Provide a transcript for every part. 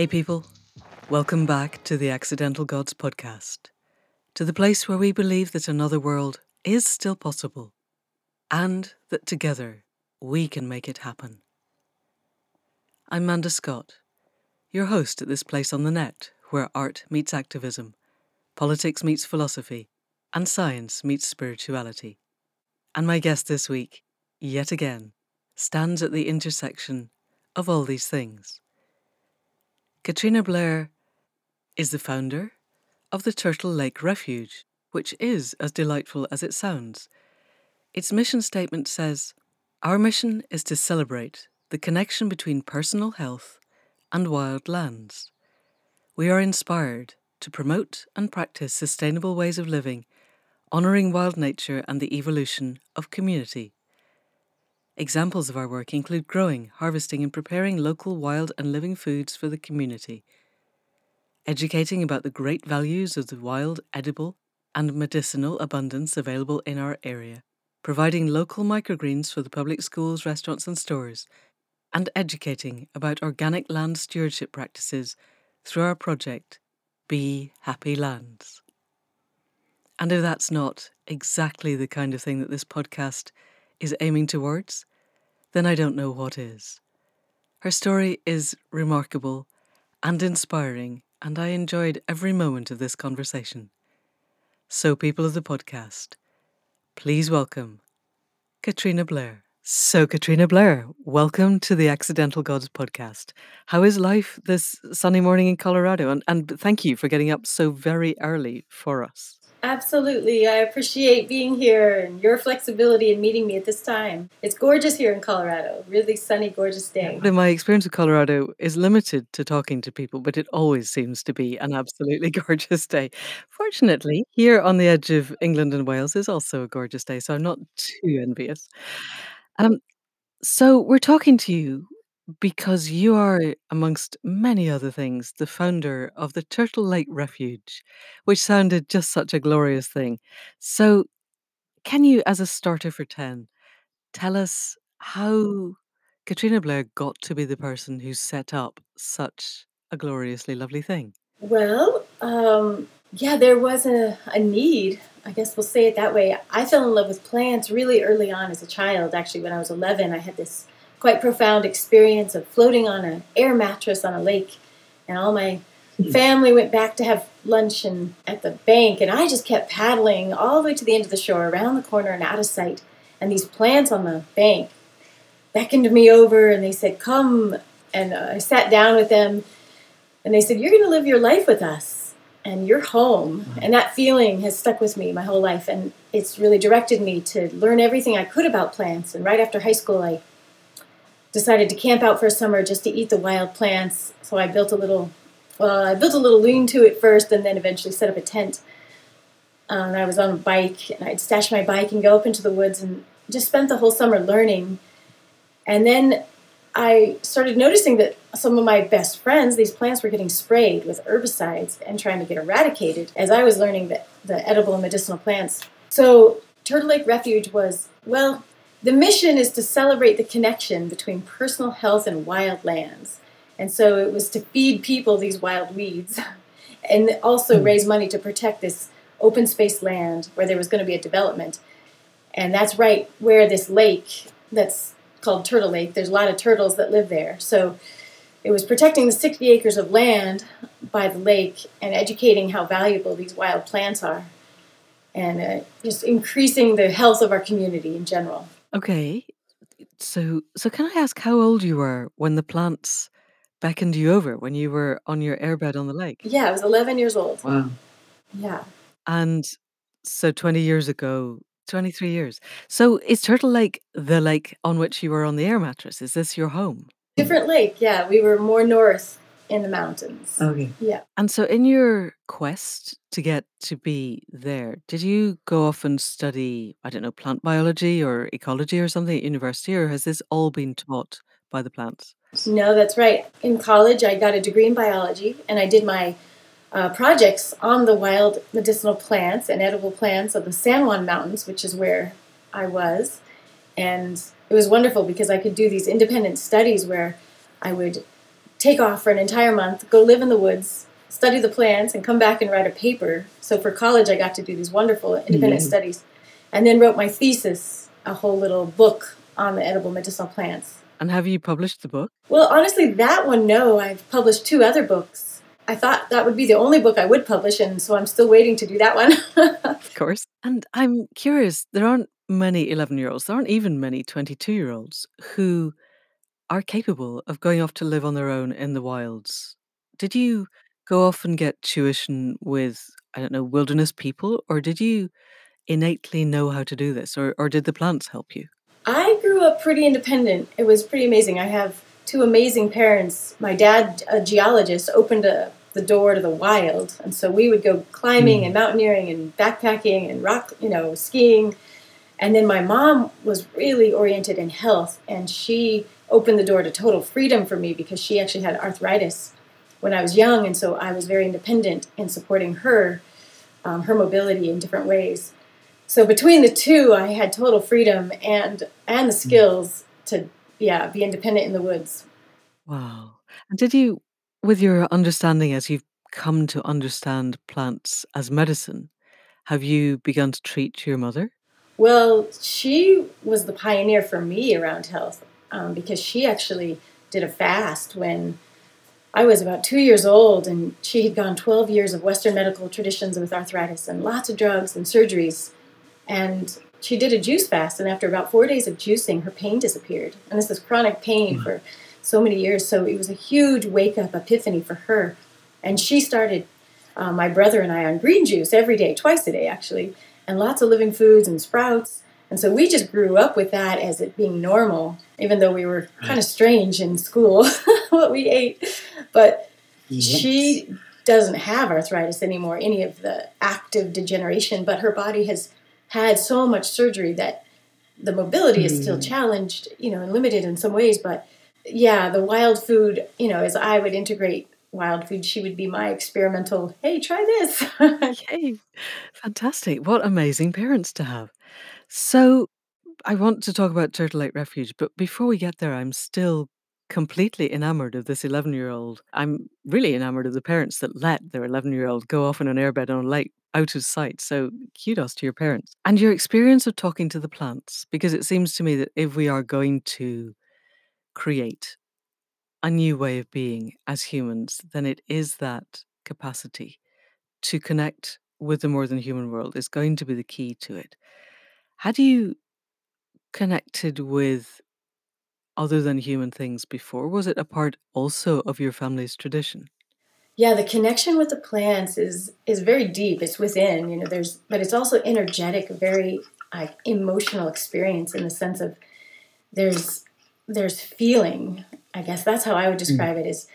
Hey, people. Welcome back to the Accidental Gods podcast, to the place where we believe that another world is still possible and that together we can make it happen. I'm Manda Scott, your host at this place on the net where art meets activism, politics meets philosophy, and science meets spirituality. And my guest this week, yet again, stands at the intersection of all these things. Katrina Blair is the founder of the Turtle Lake Refuge, which is as delightful as it sounds. Its mission statement says Our mission is to celebrate the connection between personal health and wild lands. We are inspired to promote and practice sustainable ways of living, honouring wild nature and the evolution of community. Examples of our work include growing, harvesting, and preparing local wild and living foods for the community, educating about the great values of the wild, edible, and medicinal abundance available in our area, providing local microgreens for the public schools, restaurants, and stores, and educating about organic land stewardship practices through our project, Be Happy Lands. And if that's not exactly the kind of thing that this podcast is aiming towards, then I don't know what is. Her story is remarkable and inspiring, and I enjoyed every moment of this conversation. So, people of the podcast, please welcome Katrina Blair. So, Katrina Blair, welcome to the Accidental Gods podcast. How is life this sunny morning in Colorado? And, and thank you for getting up so very early for us. Absolutely. I appreciate being here and your flexibility in meeting me at this time. It's gorgeous here in Colorado. Really sunny, gorgeous day. My experience of Colorado is limited to talking to people, but it always seems to be an absolutely gorgeous day. Fortunately, here on the edge of England and Wales is also a gorgeous day, so I'm not too envious. Um, so we're talking to you because you are, amongst many other things, the founder of the Turtle Lake Refuge, which sounded just such a glorious thing. So, can you, as a starter for 10, tell us how Katrina Blair got to be the person who set up such a gloriously lovely thing? Well, um, yeah, there was a, a need. I guess we'll say it that way. I fell in love with plants really early on as a child. Actually, when I was 11, I had this quite profound experience of floating on an air mattress on a lake, and all my hmm. family went back to have lunch and at the bank, and I just kept paddling all the way to the end of the shore, around the corner and out of sight. And these plants on the bank beckoned me over, and they said, "Come." And I sat down with them, and they said, "You're going to live your life with us, and you're home." Hmm. And that feeling has stuck with me my whole life, and it's really directed me to learn everything I could about plants. And right after high school, I decided to camp out for a summer just to eat the wild plants. So I built a little, well, I built a little lean-to at first, and then eventually set up a tent. Um, I was on a bike, and I'd stash my bike and go up into the woods, and just spent the whole summer learning. And then I started noticing that some of my best friends, these plants were getting sprayed with herbicides and trying to get eradicated as I was learning the, the edible and medicinal plants. So Turtle Lake Refuge was, well, the mission is to celebrate the connection between personal health and wild lands. And so it was to feed people these wild weeds and also raise money to protect this open space land where there was going to be a development. And that's right where this lake that's called Turtle Lake, there's a lot of turtles that live there. So it was protecting the 60 acres of land by the lake and educating how valuable these wild plants are and uh, just increasing the health of our community in general. Okay. So so can I ask how old you were when the plants beckoned you over, when you were on your airbed on the lake? Yeah, I was 11 years old. Wow. Yeah. And so 20 years ago, 23 years. So is Turtle Lake the lake on which you were on the air mattress? Is this your home? Different lake, yeah. We were more north in the mountains. Okay. Yeah. And so in your quest to get to be there, did you go off and study, I don't know, plant biology or ecology or something at university, or has this all been taught by the plants? No, that's right. In college, I got a degree in biology and I did my uh, projects on the wild medicinal plants and edible plants of the San Juan Mountains, which is where I was. And it was wonderful because I could do these independent studies where I would take off for an entire month, go live in the woods, study the plants, and come back and write a paper. So for college, I got to do these wonderful independent mm-hmm. studies, and then wrote my thesis, a whole little book on the edible medicinal plants. And have you published the book? Well, honestly, that one, no. I've published two other books. I thought that would be the only book I would publish, and so I'm still waiting to do that one. of course. And I'm curious, there aren't many 11 year olds, there aren't even many 22 year olds who are capable of going off to live on their own in the wilds. Did you go off and get tuition with, I don't know, wilderness people, or did you innately know how to do this, or, or did the plants help you? I grew up pretty independent. It was pretty amazing. I have two amazing parents. My dad, a geologist, opened a, the door to the wild, and so we would go climbing mm. and mountaineering and backpacking and rock, you know, skiing. And then my mom was really oriented in health, and she opened the door to total freedom for me because she actually had arthritis when I was young, and so I was very independent in supporting her, um, her mobility in different ways. So between the two, I had total freedom and and the skills to yeah be independent in the woods. Wow! And did you, with your understanding as you've come to understand plants as medicine, have you begun to treat your mother? Well, she was the pioneer for me around health um, because she actually did a fast when I was about two years old, and she had gone 12 years of Western medical traditions with arthritis and lots of drugs and surgeries. And she did a juice fast, and after about four days of juicing, her pain disappeared. And this is chronic pain mm-hmm. for so many years. So it was a huge wake up epiphany for her. And she started uh, my brother and I on green juice every day, twice a day actually, and lots of living foods and sprouts. And so we just grew up with that as it being normal, even though we were kind of strange in school what we ate. But yes. she doesn't have arthritis anymore, any of the active degeneration, but her body has had so much surgery that the mobility is still hmm. challenged, you know, and limited in some ways. But yeah, the wild food, you know, as I would integrate wild food, she would be my experimental, hey, try this. Yay. Fantastic. What amazing parents to have. So I want to talk about Turtle Lake Refuge, but before we get there, I'm still completely enamored of this 11 year old. I'm really enamored of the parents that let their 11 year old go off in an airbed on a lake out of sight. So kudos to your parents. And your experience of talking to the plants, because it seems to me that if we are going to create a new way of being as humans, then it is that capacity to connect with the more than human world is going to be the key to it. Had you connected with other than human things before? Was it a part also of your family's tradition? Yeah, the connection with the plants is is very deep. It's within, you know. There's, but it's also energetic, very like emotional experience in the sense of there's there's feeling. I guess that's how I would mm. describe mm. it. Is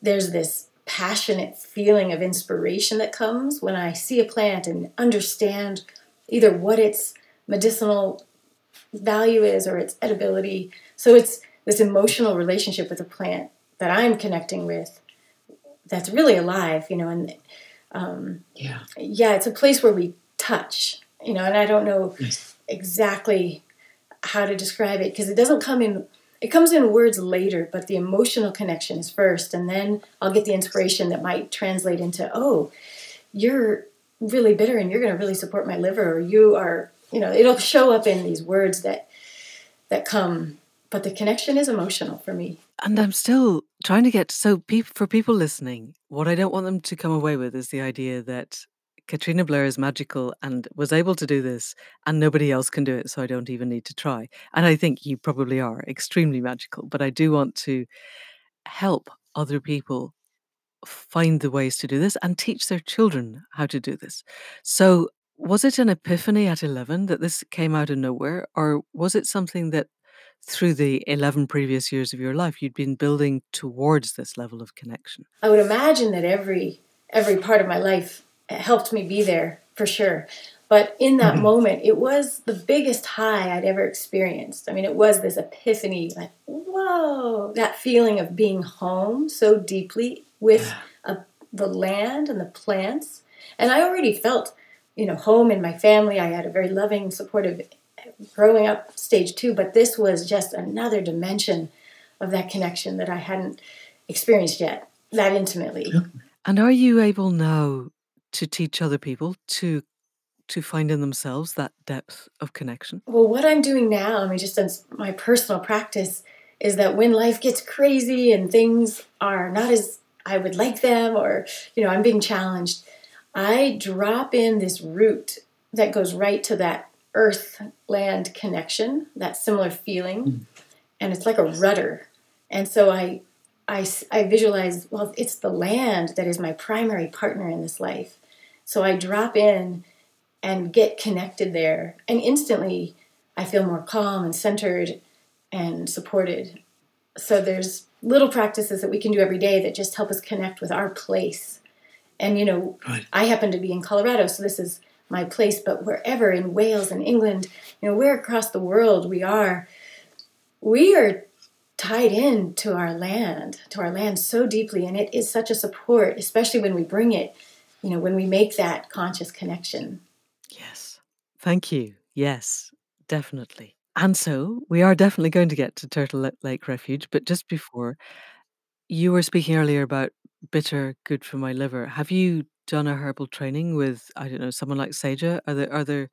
there's this passionate feeling of inspiration that comes when I see a plant and understand either what its medicinal value is or its edibility. So it's this emotional relationship with a plant that I'm connecting with that's really alive, you know, and um, yeah, yeah, it's a place where we touch, you know, and I don't know yes. exactly how to describe it because it doesn't come in. It comes in words later, but the emotional connection is first, and then I'll get the inspiration that might translate into, oh, you're really bitter and you're going to really support my liver, or you are you know it'll show up in these words that that come but the connection is emotional for me. And i'm still trying to get so pe- for people listening what i don't want them to come away with is the idea that katrina blair is magical and was able to do this and nobody else can do it so i don't even need to try. And i think you probably are extremely magical but i do want to help other people find the ways to do this and teach their children how to do this. So was it an epiphany at 11 that this came out of nowhere, or was it something that through the 11 previous years of your life you'd been building towards this level of connection? I would imagine that every every part of my life helped me be there for sure. But in that mm-hmm. moment, it was the biggest high I'd ever experienced. I mean, it was this epiphany like, whoa, that feeling of being home so deeply with a, the land and the plants. And I already felt you know home and my family. I had a very loving, supportive growing up stage too, but this was just another dimension of that connection that I hadn't experienced yet that intimately. And are you able now to teach other people to to find in themselves that depth of connection? Well, what I'm doing now, I mean, just since my personal practice, is that when life gets crazy and things are not as I would like them, or, you know, I'm being challenged, I drop in this root that goes right to that earth land connection, that similar feeling. Mm. And it's like a rudder. And so I, I, I visualize, well, it's the land that is my primary partner in this life. So I drop in and get connected there. And instantly, I feel more calm and centered and supported. So there's little practices that we can do every day that just help us connect with our place. And you know, Right. I happen to be in Colorado, so this is my place, but wherever in Wales and England, you know, where across the world we are, we are tied in to our land, to our land so deeply, and it is such a support, especially when we bring it, you know, when we make that conscious connection. Yes. Thank you. Yes, definitely. And so we are definitely going to get to Turtle Lake Refuge, but just before, you were speaking earlier about bitter, good for my liver. Have you done a herbal training with, I don't know, someone like Seja? Are there are there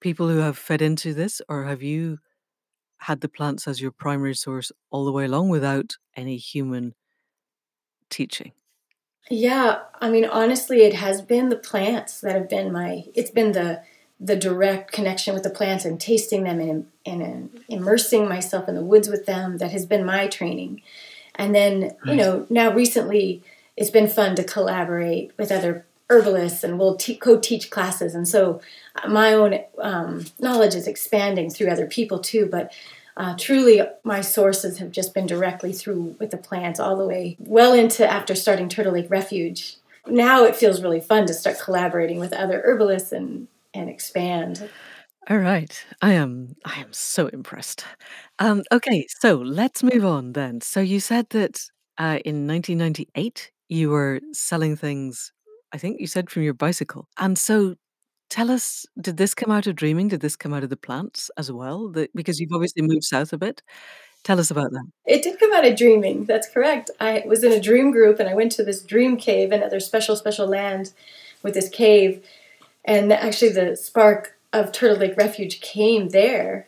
people who have fed into this, or have you had the plants as your primary source all the way along without any human teaching? Yeah, I mean, honestly, it has been the plants that have been my. It's been the the direct connection with the plants and tasting them and, and immersing myself in the woods with them that has been my training. And then, you know, now recently it's been fun to collaborate with other herbalists and we'll te- co-teach classes. And so uh, my own um, knowledge is expanding through other people too. But uh, truly, my sources have just been directly through with the plants all the way well into after starting Turtle Lake Refuge. Now it feels really fun to start collaborating with other herbalists and and expand. All right. I am I am so impressed. Um, okay, so let's move on then. So you said that uh, in 1998 you were selling things, I think you said from your bicycle. And so tell us, did this come out of dreaming? Did this come out of the plants as well? The, because you've obviously moved south a bit. Tell us about that. It did come out of dreaming. That's correct. I was in a dream group and I went to this dream cave, another special, special land with this cave. And actually, the spark of Turtle Lake Refuge came there,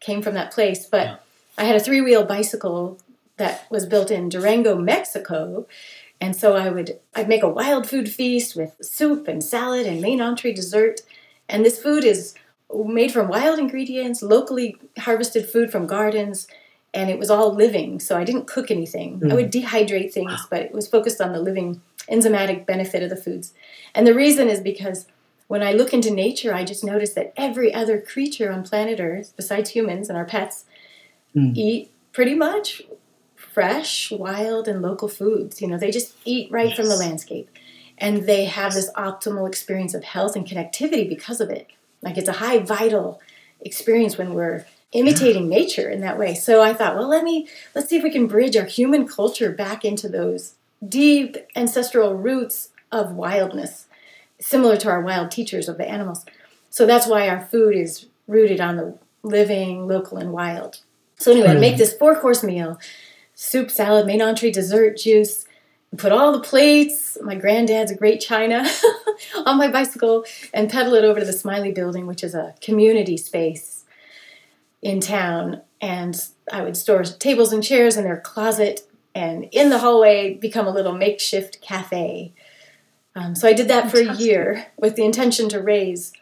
came from that place. But Yeah. I had a three wheel bicycle that was built in Durango, Mexico. And so I would I'd make a wild food feast with soup and salad and main entree dessert. And this food is made from wild ingredients, locally harvested food from gardens, and it was all living. So I didn't cook anything. I would hmm. dehydrate things, but it was focused on the living enzymatic benefit of the foods. And the reason is because when I look into nature, I just notice that every other creature on planet Earth, besides humans and our pets, Mm. eat pretty much fresh, wild, and local foods. You know, they just eat right from the landscape. And they have this optimal experience of health and connectivity because of it. Like it's a high vital experience when we're imitating nature in that way. So I thought, well, let me let's see if we can bridge our human culture back into those deep ancestral roots of wildness, similar to our wild teachers of the animals. So that's why our food is rooted on the living, local, and wild. So anyway, I make this four course meal: soup, salad, main entree, dessert, juice. Put all the plates, my granddad's a great china, on my bicycle and pedal it over to the Smiley Building, which is a community space in town. And I would store tables and chairs in their closet, and in the hallway become a little makeshift cafe. Um, so I did that for a year with the intention to raise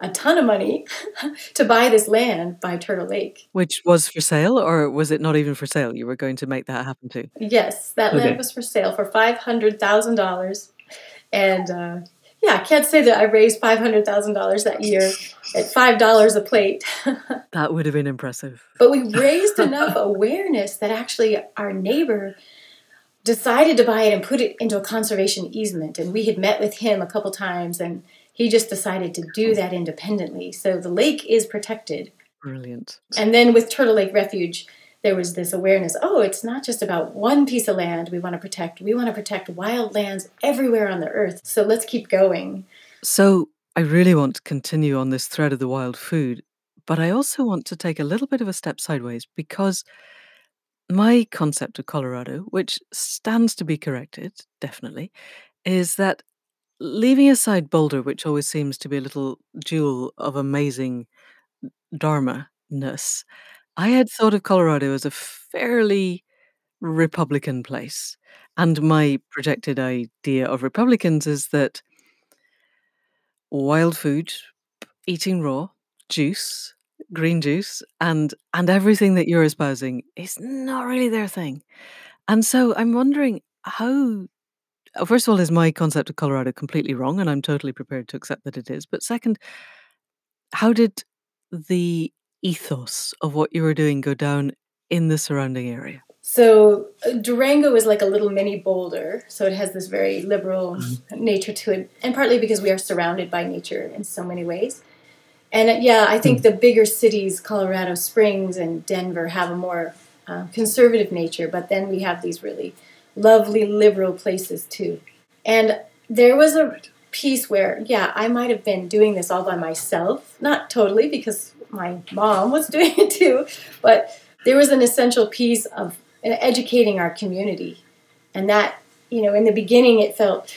a ton of money to buy this land by Turtle Lake. Which was for sale, or was it not even for sale? You were going to make that happen too. Yes, that Okay. land was for sale for five hundred thousand dollars, and uh, yeah, I can't say that I raised five hundred thousand dollars that year at five dollars a plate, That would have been impressive. but we raised enough awareness that actually our neighbor decided to buy it and put it into a conservation easement, and we had met with him a couple times, and he just decided to do that independently. So the lake is protected. Brilliant. And then with Turtle Lake Refuge, there was this awareness oh, it's not just about one piece of land we want to protect. We want to protect wild lands everywhere on the earth. So let's keep going. So I really want to continue on this thread of the wild food, but I also want to take a little bit of a step sideways because my concept of Colorado, which stands to be corrected, definitely, is that leaving aside Boulder, which always seems to be a little jewel of amazing dharma-ness, I had thought of Colorado as a fairly Republican place. And my projected idea of Republicans is that wild food, eating raw, juice, green juice, and and everything that you're espousing is not really their thing. And so I'm wondering how uh, first of all, is my concept of Colorado completely wrong? And I'm totally prepared to accept that it is. But second, how did the ethos of what you were doing go down in the surrounding area? So uh, Durango is like a little mini Boulder, so it has this very liberal mm-hmm. nature to it, and partly because we are surrounded by nature in so many ways. And uh, yeah, I think mm. the bigger cities, Colorado Springs and Denver, have a more uh, conservative nature, but then we have these really lovely liberal places too. And there was a piece where, yeah, I might have been doing this all by myself, not totally because my mom was doing it too, but there was an essential piece of educating our community. And that, you know, in the beginning it felt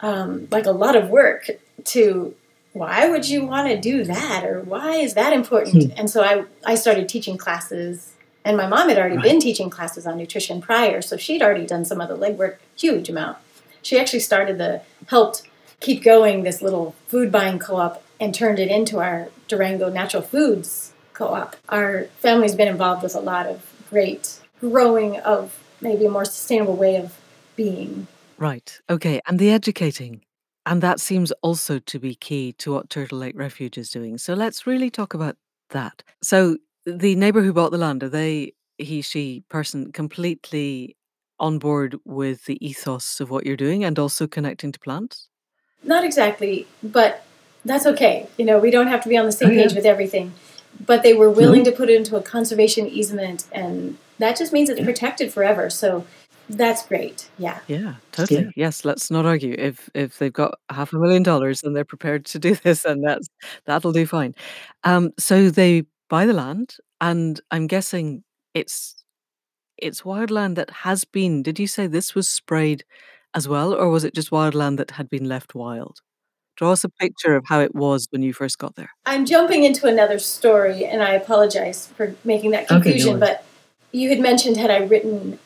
um, like a lot of work to why would you want to do that or why is that important hmm. and so I, I started teaching classes and my mom had already right. been teaching classes on nutrition prior so she'd already done some of the legwork huge amount she actually started the helped keep going this little food buying co-op and turned it into our durango natural foods co-op our family's been involved with a lot of great growing of maybe a more sustainable way of being. Right. Okay. And the educating. And that seems also to be key to what Turtle Lake Refuge is doing. So let's really talk about that. So the neighbor who bought the land, are they, he, she, person completely on board with the ethos of what you're doing and also connecting to plants? Not exactly, but that's okay. You know, we don't have to be on the oh, same oh, yeah. page with everything. But they were mm-hmm. willing to put it into a conservation easement and that just means it's protected forever. So that's great. Yeah. Yeah, totally. Yeah. Yes, let's not argue. If if they've got half a million dollars and they're prepared to do this, and that's that'll do fine. Um, so they buy the land, and I'm guessing it's it's wildland that has been. Did you say this was sprayed as well, or was it just wildland that had been left wild? Draw us a picture of how it was when you first got there. I'm jumping into another story, and I apologize for making that confusion, okay, no but you had mentioned had I written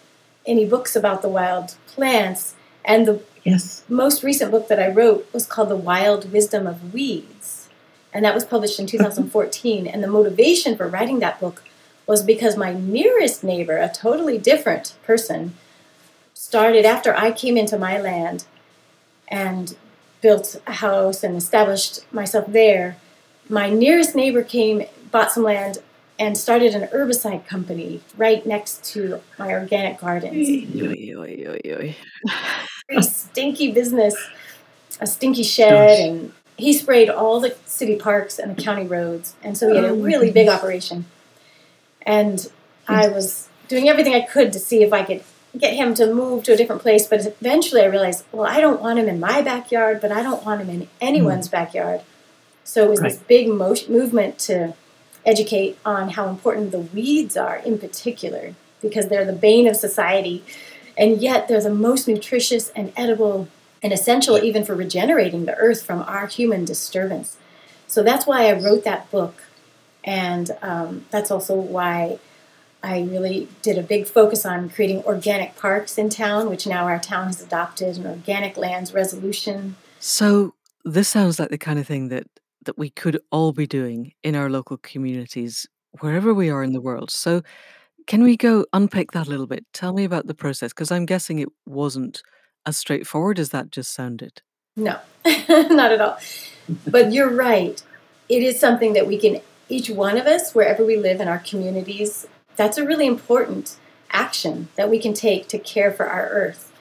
any books about the wild plants, and the yes. most recent book that I wrote was called The Wild Wisdom of Weeds, and that was published in 2014. and the motivation for writing that book was because my nearest neighbor, a totally different person, started after I came into my land and built a house and established myself there. My nearest neighbor came, bought some land, and started an herbicide company right next to my organic gardens. Very stinky business, a stinky shed, Gosh. and he sprayed all the city parks and the county roads, and so he had a oh really big operation. And I was doing everything I could to see if I could get him to move to a different place, but eventually I realized, well, I don't want him in my backyard, but I don't want him in anyone's mm. backyard. So it was right. this big mo- movement to educate on how important the weeds are in particular because they're the bane of society. And yet they're the most nutritious and edible and essential even for regenerating the earth from our human disturbance. So that's why i wrote that book. And um, that's also why i really did a big focus on creating organic parks in town which now our town has adopted an organic lands resolution. So this sounds like the kind of thing that that we could all be doing in our local communities, wherever we are in the world. So, can we go unpick that a little bit? Tell me about the process, because I'm guessing it wasn't as straightforward as that just sounded. No, not at all. But you're right. It is something that we can, each one of us, wherever we live in our communities, that's a really important action that we can take to care for our earth.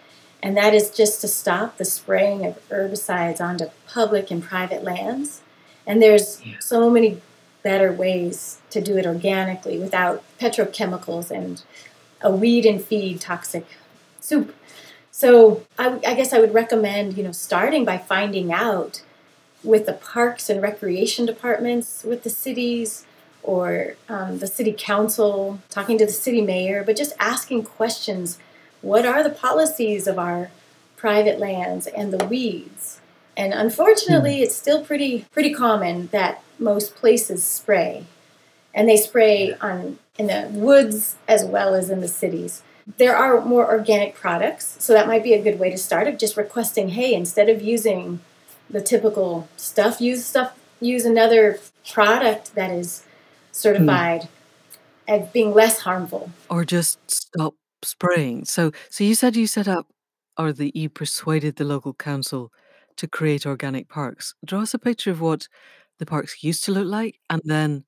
And that is just to stop the spraying of herbicides onto public and private lands and there's so many better ways to do it organically without petrochemicals and a weed and feed toxic soup. So I, I guess I would recommend, you know, starting by finding out with the parks and recreation departments, with the cities, or um, the city council, talking to the city mayor, but just asking questions. What are the policies of our private lands and the weeds? And unfortunately, mm. it's still pretty pretty common that most places spray, and they spray on in the woods as well as in the cities. There are more organic products, so that might be a good way to start of just requesting, hey, instead of using the typical stuff, use stuff use another product that is certified mm. as being less harmful. Or just stop spraying. So so you said you set up or that you persuaded the local council to create organic parks. Draw us a picture of what the parks used to look like and then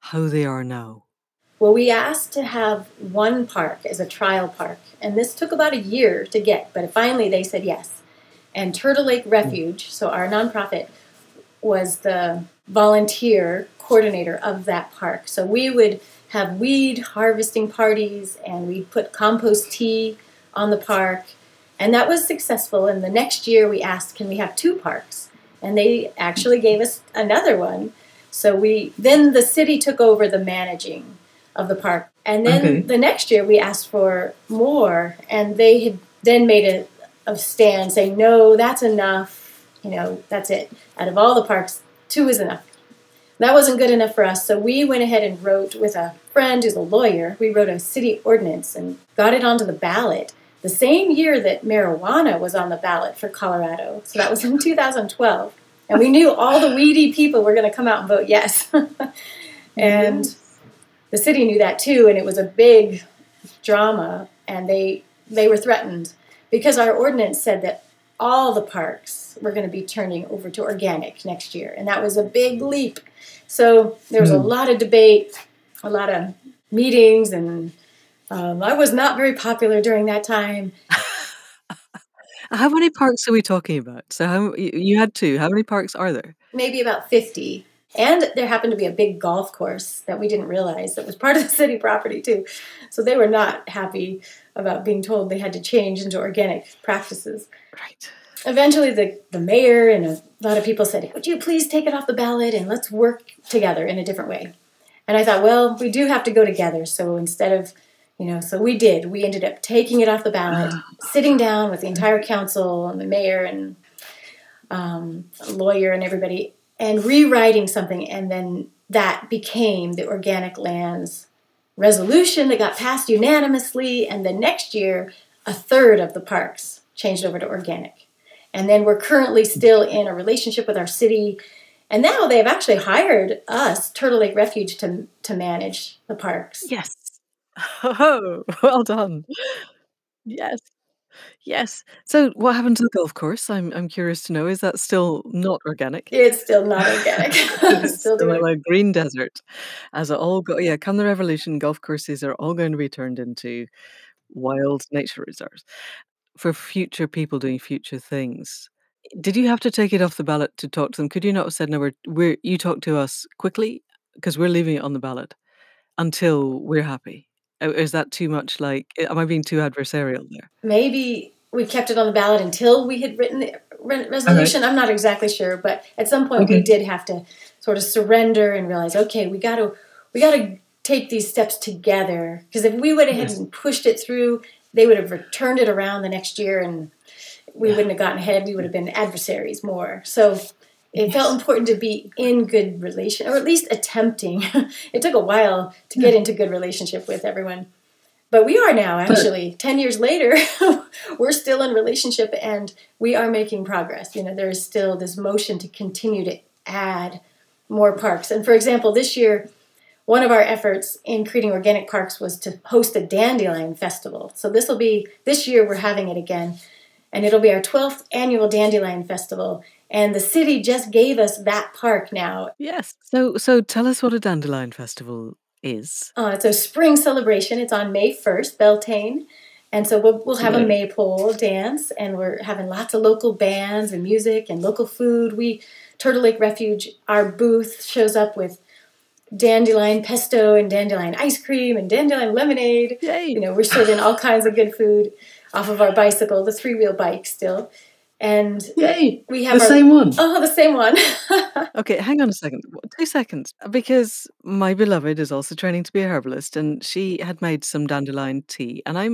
how they are now. Well, we asked to have one park as a trial park, and this took about a year to get, but finally they said yes. And Turtle Lake hmm. Refuge, so our nonprofit, was the volunteer coordinator of that park. So we would have weed harvesting parties and we'd put compost tea on the park. And that was successful. And the next year we asked, can we have two parks? And they actually gave us another one. So we then the city took over the managing of the park. And then okay. the next year we asked for more and they had then made a, a stand saying, no, that's enough. You know, that's it. Out of all the parks, two is enough. That wasn't good enough for us, so we went ahead and wrote with a friend who's a lawyer. We wrote a city ordinance and got it onto the ballot the same year that marijuana was on the ballot for Colorado. So that was in 2012. And we knew all the weedy people were going to come out and vote yes. and the city knew that too, and it was a big drama, and they they were threatened because our ordinance said that all the parks were going to be turning over to organic next year, and that was a big leap. So there was a hmm. lot of debate, a lot of meetings, and um, I was not very popular during that time. how many parks are we talking about? So how you had two. How many parks are there? Maybe about fifty. And there happened to be a big golf course that we didn't realize that was part of the city property too. So they were not happy about being told they had to change into organic practices. Right. Eventually, the, the mayor and a lot of people said, Would you please take it off the ballot and let's work together in a different way? And I thought, Well, we do have to go together. So instead of, you know, so we did. We ended up taking it off the ballot, sitting down with the entire council and the mayor and um, lawyer and everybody, and rewriting something. And then that became the organic lands resolution that got passed unanimously. And the next year, a third of the parks changed over to organic. And then we're currently still in a relationship with our city. And now they've actually hired us, Turtle Lake Refuge, to, to manage the parks. Yes. Oh, well done. Yes. Yes. So what happened to the golf course? I'm I'm curious to know. Is that still not organic? It's still not organic. it's still, still a green desert. As it all go yeah, come the revolution, golf courses are all going to be turned into wild nature reserves for future people doing future things. Did you have to take it off the ballot to talk to them? Could you not have said, "No, we're, we're you talk to us quickly because we're leaving it on the ballot until we're happy"? Oh, is that too much? Like, eh, am I being too adversarial there? Maybe we kept it on the ballot until we had written the resolution. Okay. I'm not exactly sure, but at some point okay. we did have to sort of surrender and realize, okay, we got to we got to take these steps together because if we would have yes. pushed it through they would have returned it around the next year and we wouldn't have gotten ahead. We would have been adversaries more. So it yes. felt important to be in good relation, or at least attempting. it took a while to get hmm. into good relationship with everyone, but we are now. Actually, but, ten years later, we're still in relationship, and we are making progress. You know, there is still this motion to continue to add more parks. And for example, this year one of our efforts in creating organic parks was to host a dandelion festival. So this will be this year we're having it again, and it'll be our 12th annual dandelion festival. And the city just gave us that park now. Yes. So so tell us what a dandelion festival is. Uh, it's a spring celebration. It's on May 1st, Beltane. And so we'll, we'll have a maypole dance, and we're having lots of local bands and music and local food. We Turtle Lake Refuge, our booth shows up with dandelion pesto and dandelion ice cream and dandelion lemonade. Yay. You know, we're serving all kinds of good food off of our bicycle, the three wheel bike still. And Yay! we The have our same one. oh the same one. Okay, hang on a second. Two seconds. Because my beloved is also training to be a herbalist, and she had made some dandelion tea, and I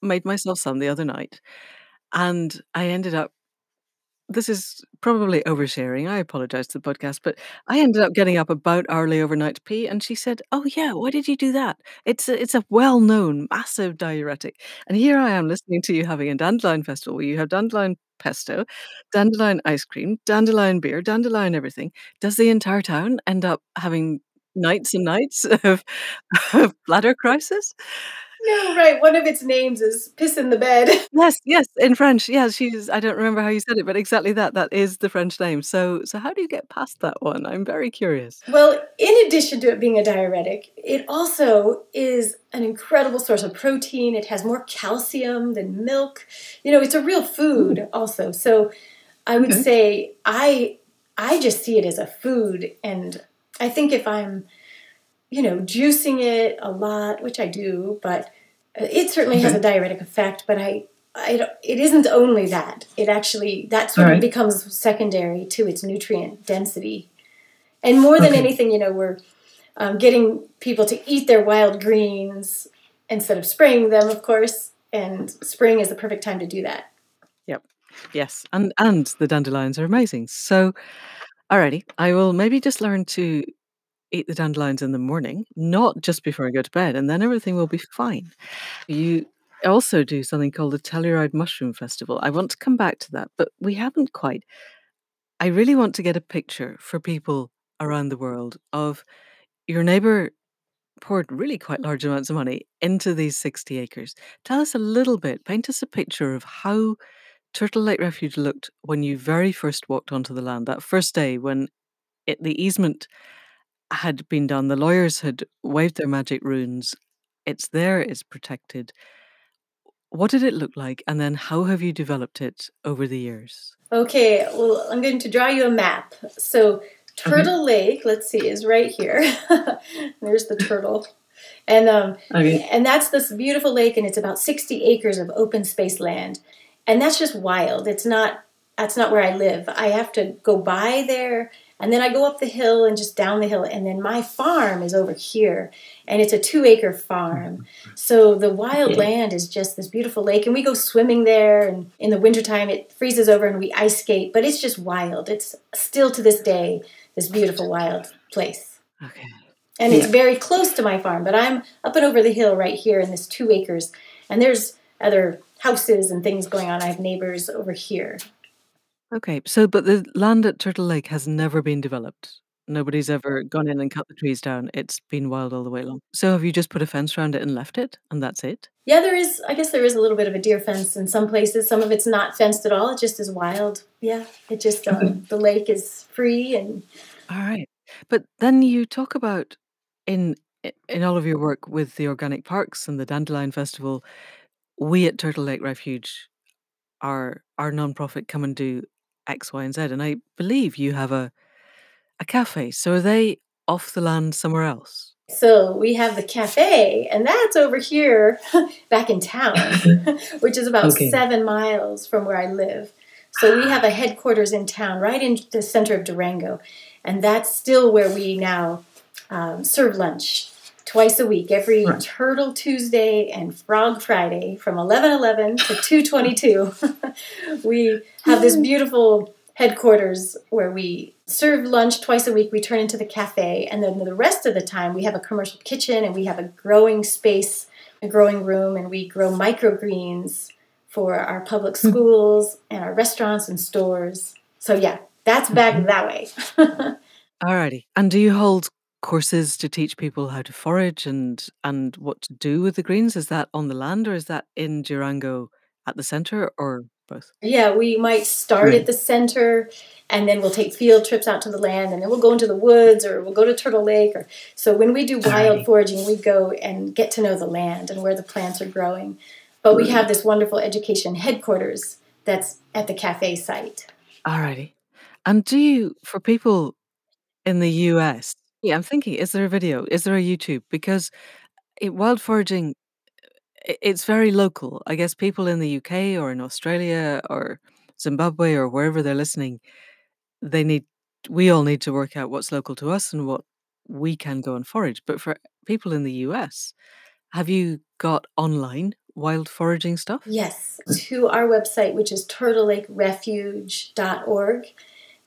made myself some the other night, and I ended up. This is probably oversharing. I apologize to the podcast, but I ended up getting up about hourly overnight pee, and she said, "Oh yeah, why did you do that? It's a, it's a well-known massive diuretic." And here I am listening to you having a dandelion festival where you have dandelion pesto, dandelion ice cream, dandelion beer, dandelion everything. Does the entire town end up having nights and nights of, of bladder crisis? No, right. One of its names is piss in the bed. Yes, yes, in French. Yeah, she's. I don't remember how you said it, but exactly that. That is the French name. So, so how do you get past that one? I'm very curious. Well, in addition to it being a diuretic, it also is an incredible source of protein. It has more calcium than milk. You know, it's a real food mm. also. So I would Okay. say I I just see it as a food and I think if I'm you know, juicing it a lot, which I do, but it certainly has a diuretic effect, but I I it isn't only that. It actually that sort All of right. becomes secondary to its nutrient density. And more than Okay. anything, you know, we're um, getting people to eat their wild greens instead of spraying them, of course. And spring is the perfect time to do that. Yep. Yes, and and the dandelions are amazing. So, alrighty, I will maybe just learn to eat the dandelions in the morning, not just before I go to bed, and then everything will be fine. You also do something called the Telluride Mushroom Festival. I want to come back to that, but we haven't quite. I really want to get a picture for people around the world of your neighbor poured really quite large amounts of money into these 60 acres. Tell us a little bit, paint us a picture of how Turtle Lake Refuge looked when you very first walked onto the land, that first day when it, the easement had been done, the lawyers had waved their magic runes. It's there, it's protected. What did it look like? And then how have you developed it over the years? Okay, well, I'm going to draw you a map. So, Turtle Lake, let's see, is right here. There's the turtle. And um, Okay. and that's this beautiful lake, and it's about 60 acres of open space land. And that's just wild. It's not, that's not where I live. I have to go by there, and then I go up the hill and just down the hill. And then my farm is over here, and it's a two acre farm. Mm-hmm. So the wild Okay. land is just this beautiful lake, and we go swimming there. And in the wintertime, it freezes over and we ice skate, but it's just wild. It's still to this day this beautiful wild place Okay. and it's very close to my farm. But I'm up and over the hill right here in this two acres, and there's other houses and things going on. I have neighbors over here. Okay. So, but the land at Turtle Lake has never been developed. Nobody's ever gone in and cut the trees down. It's been wild all the way along. So, have you just put a fence around it and left it, and that's it? Yeah, there is. I guess there is a little bit of a deer fence in some places. Some of it's not fenced at all. It just is wild. Yeah, it just um, the lake is free and All right. But then you talk about in in all of your work with the organic parks and the Dandelion Festival, we at Turtle Lake Refuge, our our nonprofit, come and do X, Y, and Z. And I believe you have a a cafe. So are they off the land somewhere else? So we have the cafe, and that's over here back in town, which is about Okay. seven miles from where I live. So we have a headquarters in town, right in the center of Durango, and that's still where we now um, serve lunch twice a week, every Right. Turtle Tuesday and Frog Friday from eleven eleven to two twenty two. we have this beautiful headquarters where we serve lunch twice a week. We turn into the cafe, and then the rest of the time we have a commercial kitchen and we have a growing space, a growing room, and we grow microgreens for our public hmm. schools and our restaurants and stores. So yeah, that's back mm-hmm. that way. Alrighty. And do you hold courses to teach people how to forage and and what to do with the greens? Is that on the land or is that in Durango at the center or both? Yeah, we might start Right. at the center and then we'll take field trips out to the land and then we'll go into the woods or we'll go to Turtle Lake or so when we do wild Alrighty. foraging we go and get to know the land and where the plants are growing. But we have this wonderful education headquarters that's at the cafe site. Alrighty. And do you for people in the US? Yeah, I'm thinking, is there a video? Is there a YouTube? Because it, wild foraging, it's very local. I guess people in the UK or in Australia or Zimbabwe or wherever they're listening, they need we all need to work out what's local to us and what we can go and forage. But for people in the US, have you got online wild foraging stuff? Yes, to our website, which is turtlelakerefuge.org.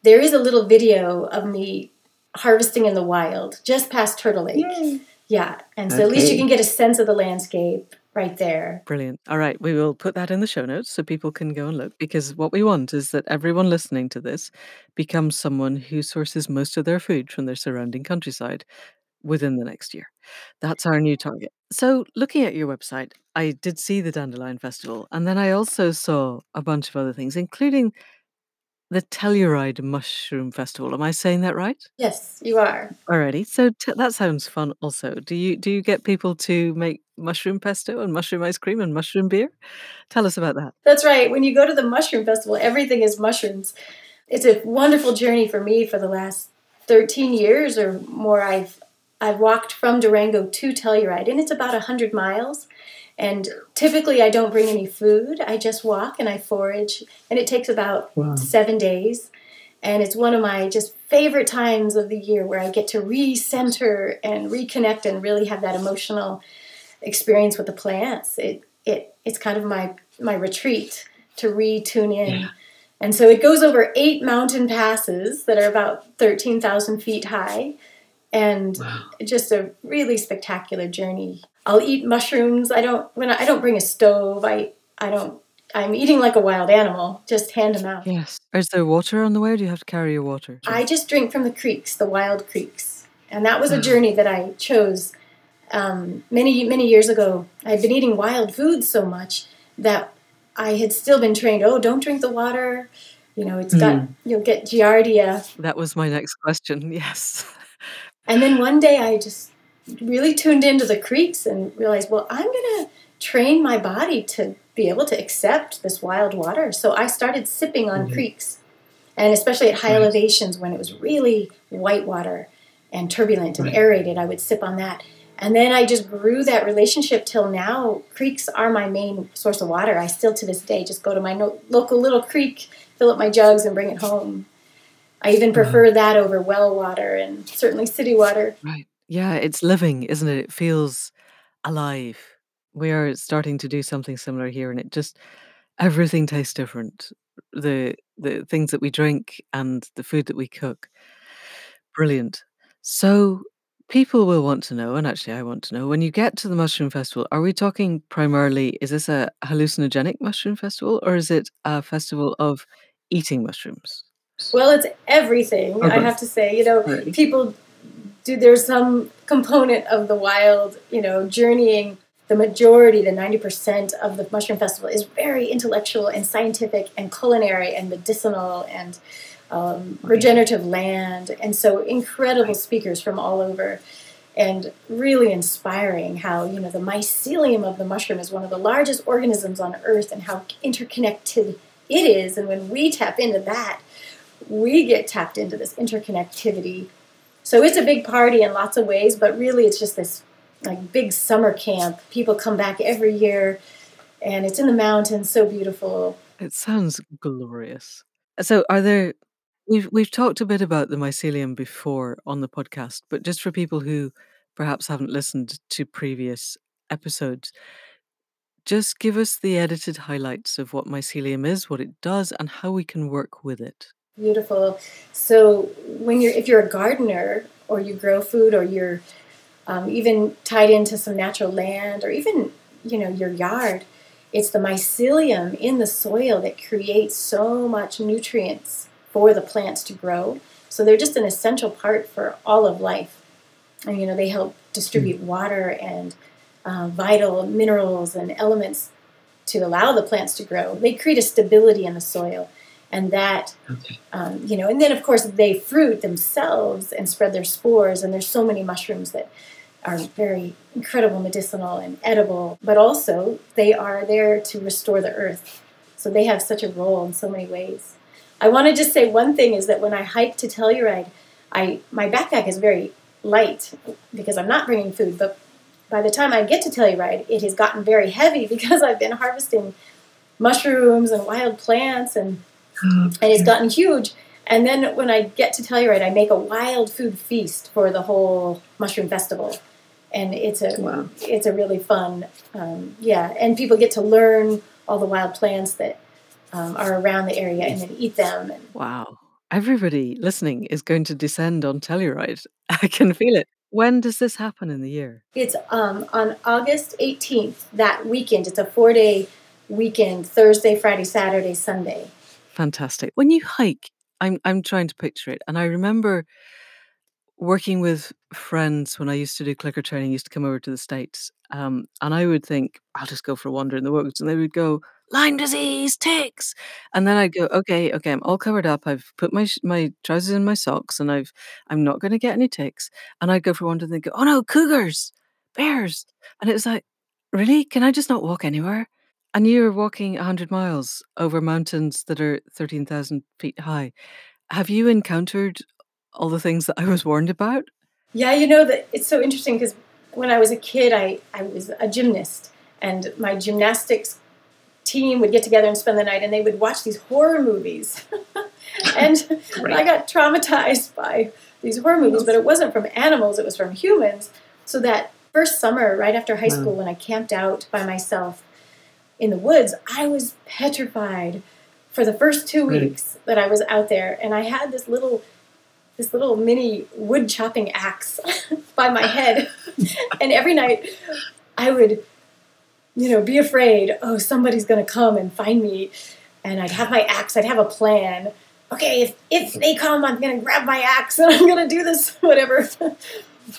There is a little video of me harvesting in the wild just past Turtle Lake. Yay. Yeah, and so okay. at least you can get a sense of the landscape right there. Brilliant. All right, we will put that in the show notes so people can go and look because what we want is that everyone listening to this becomes someone who sources most of their food from their surrounding countryside within the next year. That's our new target. So, looking at your website, I did see the Dandelion Festival, and then I also saw a bunch of other things, including the Telluride Mushroom Festival. Am I saying that right? Yes, you are. Alrighty. So t- that sounds fun. Also, do you do you get people to make mushroom pesto and mushroom ice cream and mushroom beer? Tell us about that. That's right. When you go to the mushroom festival, everything is mushrooms. It's a wonderful journey for me for the last 13 years or more. I've I've walked from Durango to Telluride, and it's about 100 miles. And typically, I don't bring any food. I just walk and I forage, and it takes about wow. seven days. And it's one of my just favorite times of the year where I get to recenter and reconnect and really have that emotional experience with the plants. It it it's kind of my my retreat to retune in. Yeah. And so it goes over eight mountain passes that are about 13,000 feet high and wow. just a really spectacular journey. I'll eat mushrooms. I don't when I, I don't bring a stove. I I don't. I'm eating like a wild animal, just hand them out. Yes. Is there water on the way? Or do you have to carry your water? I just drink from the creeks, the wild creeks, and that was a journey that I chose um, many many years ago. I had been eating wild foods so much that I had still been trained. Oh, don't drink the water. You know, it's got mm. you'll get giardia. That was my next question. Yes. And then one day I just really tuned into the creeks and realized, well, I'm going to train my body to be able to accept this wild water. So I started sipping on mm-hmm. creeks, and especially at high right. elevations when it was really white water and turbulent and aerated, I would sip on that. And then I just grew that relationship till now. Creeks are my main source of water. I still to this day just go to my no- local little creek, fill up my jugs, and bring it home. I even prefer that over well water and certainly city water. Right. Yeah, it's living, isn't it? It feels alive. We are starting to do something similar here, and it just everything tastes different. The the things that we drink and the food that we cook. Brilliant. So people will want to know, and actually I want to know, when you get to the mushroom festival, are we talking primarily, is this a hallucinogenic mushroom festival or is it a festival of eating mushrooms? Well, it's everything. I have to say, you know, people do. There's some component of the wild, you know, journeying. The majority, the ninety percent of the mushroom festival is very intellectual and scientific and culinary and medicinal and um, regenerative land, and so incredible speakers from all over and really inspiring how you know the mycelium of the mushroom is one of the largest organisms on earth and how interconnected it is and when we tap into that we get tapped into this interconnectivity. So it's a big party in lots of ways, but really it's just this like big summer camp. People come back every year and it's in the mountains, so beautiful. It sounds glorious. So are there we've we've talked a bit about the mycelium before on the podcast, but just for people who perhaps haven't listened to previous episodes, just give us the edited highlights of what mycelium is, what it does, and how we can work with it. Beautiful. So when you're if you're a gardener or you grow food or you're um, even tied into some natural land or even you know your yard, it's the mycelium in the soil that creates so much nutrients for the plants to grow. So they're just an essential part for all of life. And you know they help distribute hmm. water and uh, vital minerals and elements to allow the plants to grow. They create a stability in the soil and that okay. um, you know and then of course they fruit themselves and spread their spores and there's so many mushrooms that are very incredible medicinal and edible but also they are there to restore the earth so they have such a role in so many ways i want to just say one thing is that when i hike to telluride i my backpack is very light because i'm not bringing food but by the time i get to telluride it has gotten very heavy because i've been harvesting mushrooms and wild plants and and it's gotten huge. And then when I get to Telluride, I make a wild food feast for the whole mushroom festival, and it's a Wow. it's a really fun, um, yeah. And people get to learn all the wild plants that um, are around the area and then eat them. And Wow. Everybody listening is going to descend on Telluride. I can feel it. When does this happen in the year? it's um, on August 18th that weekend. It's a four day weekend: Thursday, Friday, Saturday, Sunday. Fantastic. When you hike, I'm I'm trying to picture it, and I remember working with friends when I used to do clicker training. Used to come over to the states, um, and I would think I'll just go for a wander in the woods, and they would go Lyme disease, ticks, and then I'd go okay, okay, I'm all covered up. I've put my my trousers in my socks, and I've I'm not going to get any ticks. And I'd go for a wander, and they'd go, oh no, cougars, bears, and it was like, really? Can I just not walk anywhere? And you're walking 100 miles over mountains that are 13,000 feet high. Have you encountered all the things that I was warned about? Yeah, you know that it's so interesting because when I was a kid, I, I was a gymnast, and my gymnastics team would get together and spend the night, and they would watch these horror movies, and I got traumatized by these horror movies. But it wasn't from animals; it was from humans. So that first summer, right after high mm. school, when I camped out by myself in the woods, I was petrified for the first two weeks that I was out there, and I had this little this little mini wood chopping axe by my head. and every night I would, you know, be afraid, oh, somebody's going to come and find me. And I'd have my axe, I'd have a plan. Okay, if, if they come, I'm going to grab my axe and I'm going to do this, whatever.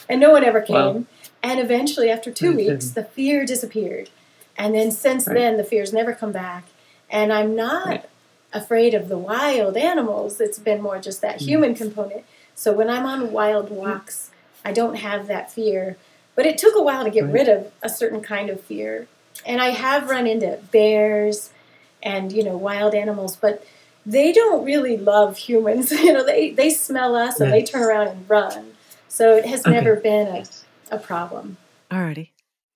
and no one ever came. Wow. And eventually, after two weeks, the fear disappeared. And then since Right. then, the fear's never come back. And I'm not Right. afraid of the wild animals. It's been more just that Mm. human component. So when I'm on wild walks, I don't have that fear. But it took a while to get Right. rid of a certain kind of fear. And I have run into bears and, you know, wild animals, but they don't really love humans. you know, they, they smell us and they turn around and run. So it has Okay. never been a, a problem. Alrighty.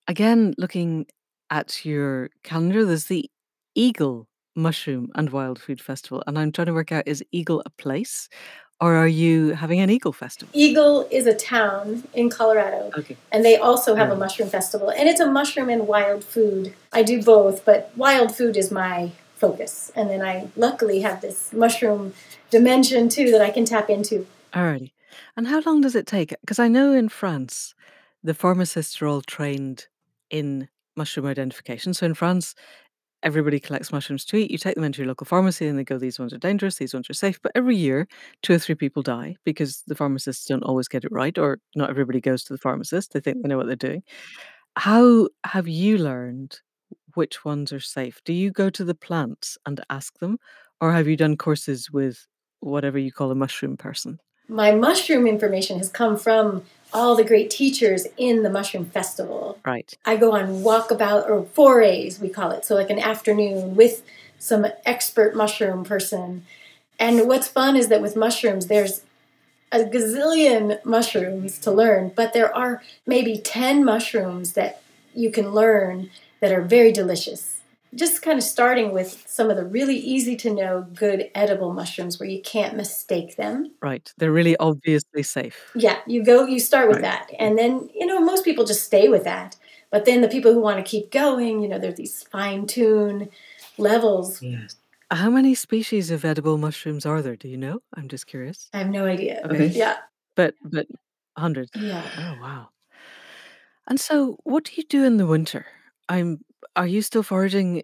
Again, looking at your calendar, there's the Eagle Mushroom and Wild Food Festival. And I'm trying to work out is Eagle a place or are you having an Eagle Festival? Eagle is a town in Colorado, Okay. and they also have a mushroom festival, and it's a mushroom and wild food. I do both, but wild food is my focus, and then I luckily have this mushroom dimension too that I can tap into. Alrighty. And how long does it take? Because I know in France, the pharmacists are all trained in mushroom identification. So in France, everybody collects mushrooms to eat. You take them into your local pharmacy and they go, these ones are dangerous, these ones are safe. But every year, two or three people die because the pharmacists don't always get it right, or not everybody goes to the pharmacist. They think they know what they're doing. How have you learned which ones are safe? Do you go to the plants and ask them, or have you done courses with whatever you call a mushroom person? My mushroom information has come from all the great teachers in the mushroom festival. Right. I go on walkabout or forays, we call it. So, like an afternoon with some expert mushroom person. And what's fun is that with mushrooms, there's a gazillion mushrooms to learn, but there are maybe 10 mushrooms that you can learn that are very delicious. Just kind of starting with some of the really easy to know, good edible mushrooms where you can't mistake them. Right. They're really obviously safe. Yeah, you go, you start with Right. that. And then, you know, most people just stay with that. But then the people who want to keep going, you know, there's these fine tune levels. Yes. How many species of edible mushrooms are there? Do you know? I'm just curious. I have no idea. Okay. Yeah. But but hundreds. Yeah. Oh wow. And so what do you do in the winter? I'm are you still foraging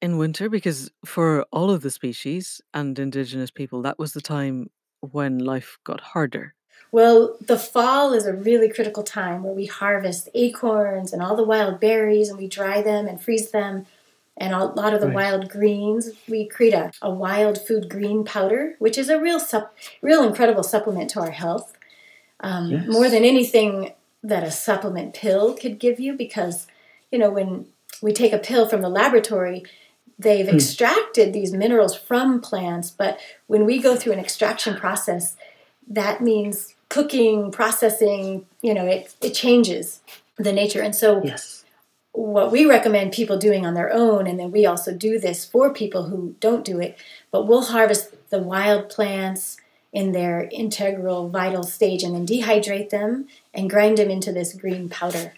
in winter? Because for all of the species and indigenous people, that was the time when life got harder. Well, the fall is a really critical time where we harvest acorns and all the wild berries and we dry them and freeze them and a lot of the Right. wild greens. We create a, a wild food green powder, which is a real sup, real incredible supplement to our health. Um, Yes. More than anything that a supplement pill could give you, because you know when we take a pill from the laboratory, they've Hmm. extracted these minerals from plants, but when we go through an extraction process, that means cooking, processing, you know, it, it changes the nature. And so Yes. what we recommend people doing on their own, and then we also do this for people who don't do it. But we'll harvest the wild plants in their integral vital stage and then dehydrate them and grind them into this green powder.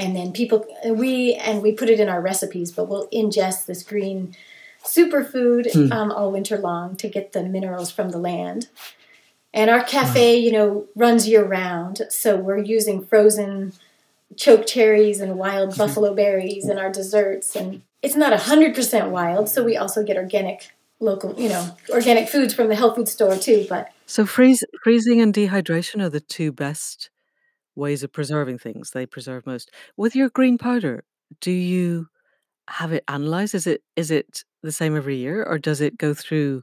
And then people, we, and we put it in our recipes, but we'll ingest this green superfood hmm. um, all winter long to get the minerals from the land. And our cafe, you know, runs year round. So we're using frozen choke cherries and wild buffalo berries in our desserts. And it's not 100% wild, so we also get organic, local, you know, organic foods from the health food store too. But so freeze, freezing and dehydration are the two best ways of preserving things. They preserve most. With your green powder, do you have it analyzed? Is it is it the same every year, or does it go through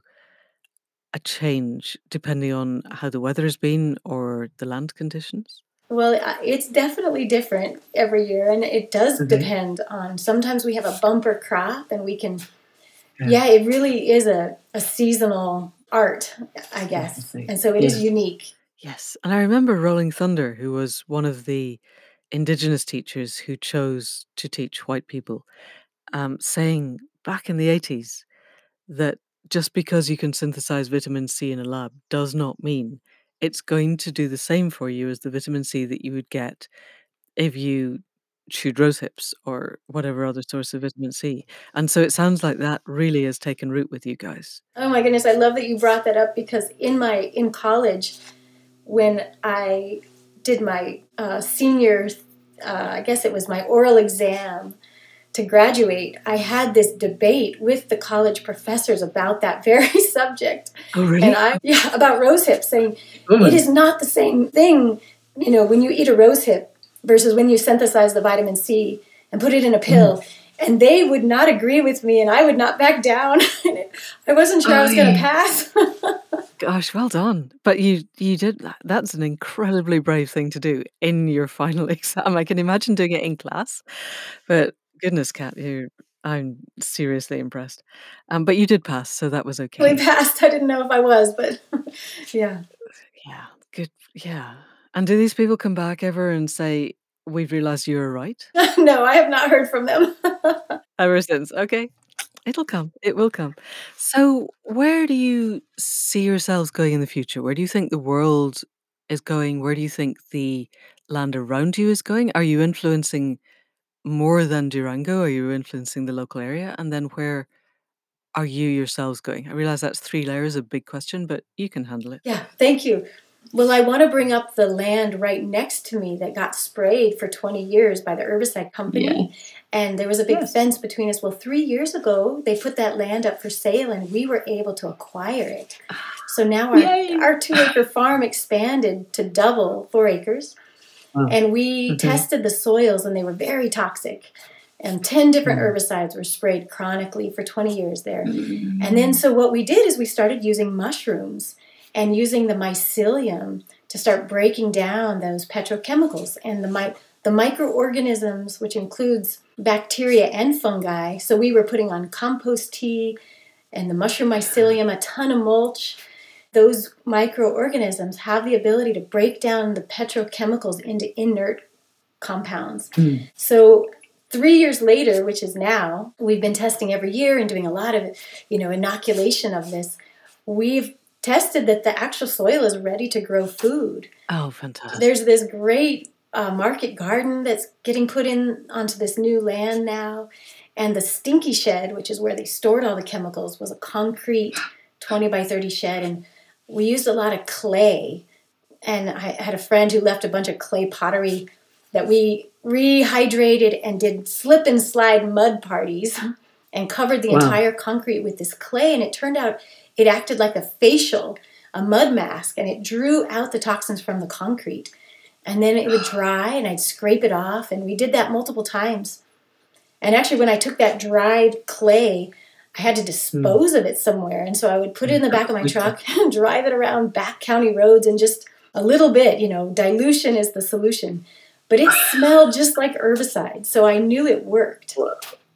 a change depending on how the weather has been or the land conditions? Well, it's definitely different every year, and it does mm-hmm. depend on. Sometimes we have a bumper crop, and we can. Yeah, yeah it really is a, a seasonal art, I guess, and so it yeah. is unique. Yes, and I remember Rolling Thunder, who was one of the indigenous teachers who chose to teach white people, um, saying back in the eighties that just because you can synthesize vitamin C in a lab does not mean it's going to do the same for you as the vitamin C that you would get if you chewed rose hips or whatever other source of vitamin C. And so it sounds like that really has taken root with you guys. Oh my goodness, I love that you brought that up because in my in college when I did my uh, senior uh, I guess it was my oral exam to graduate, I had this debate with the college professors about that very subject. Oh, really? And I, yeah, about rose hips, saying it is not the same thing, you know, when you eat a rose hip versus when you synthesize the vitamin C and put it in a pill. Mm. And they would not agree with me, and I would not back down. I wasn't sure oh, I was going to pass. Gosh, well done! But you you did that. That's an incredibly brave thing to do in your final exam. I can imagine doing it in class, but Goodness, Kat, you I'm seriously impressed. Um, but you did pass, so that was okay. We passed. I didn't know if I was, but yeah. Yeah, good. Yeah. And do these people come back ever and say, We've realized you were right? no, I have not heard from them. Ever since. Okay. It'll come. It will come. So, where do you see yourselves going in the future? Where do you think the world is going? Where do you think the land around you is going? Are you influencing more than Durango? Are you influencing the local area? And then where are you yourselves going? I realize that's three layers, a big question, but you can handle it. Yeah, thank you. Well, I want to bring up the land right next to me that got sprayed for 20 years by the herbicide company. Yeah. And there was a big yes. fence between us. Well, three years ago, they put that land up for sale and we were able to acquire it. So now our, our two acre farm expanded to double four acres. And we mm-hmm. tested the soils and they were very toxic. And 10 different mm-hmm. herbicides were sprayed chronically for 20 years there. Mm-hmm. And then, so what we did is we started using mushrooms and using the mycelium to start breaking down those petrochemicals and the, mi- the microorganisms, which includes bacteria and fungi. So we were putting on compost tea and the mushroom mycelium, a ton of mulch those microorganisms have the ability to break down the petrochemicals into inert compounds. Mm. So three years later, which is now, we've been testing every year and doing a lot of, you know, inoculation of this. We've tested that the actual soil is ready to grow food. Oh, fantastic! There's this great uh, market garden that's getting put in onto this new land now, and the stinky shed, which is where they stored all the chemicals, was a concrete 20 by 30 shed, and we used a lot of clay. And I had a friend who left a bunch of clay pottery that we rehydrated and did slip and slide mud parties and covered the wow. entire concrete with this clay. And it turned out it acted like a facial, a mud mask, and it drew out the toxins from the concrete. And then it would dry, and I'd scrape it off. And we did that multiple times. And actually, when I took that dried clay, I had to dispose mm. of it somewhere. And so I would put it in the back of my truck and drive it around back county roads and just a little bit, you know, dilution is the solution. But it smelled just like herbicide. So I knew it worked.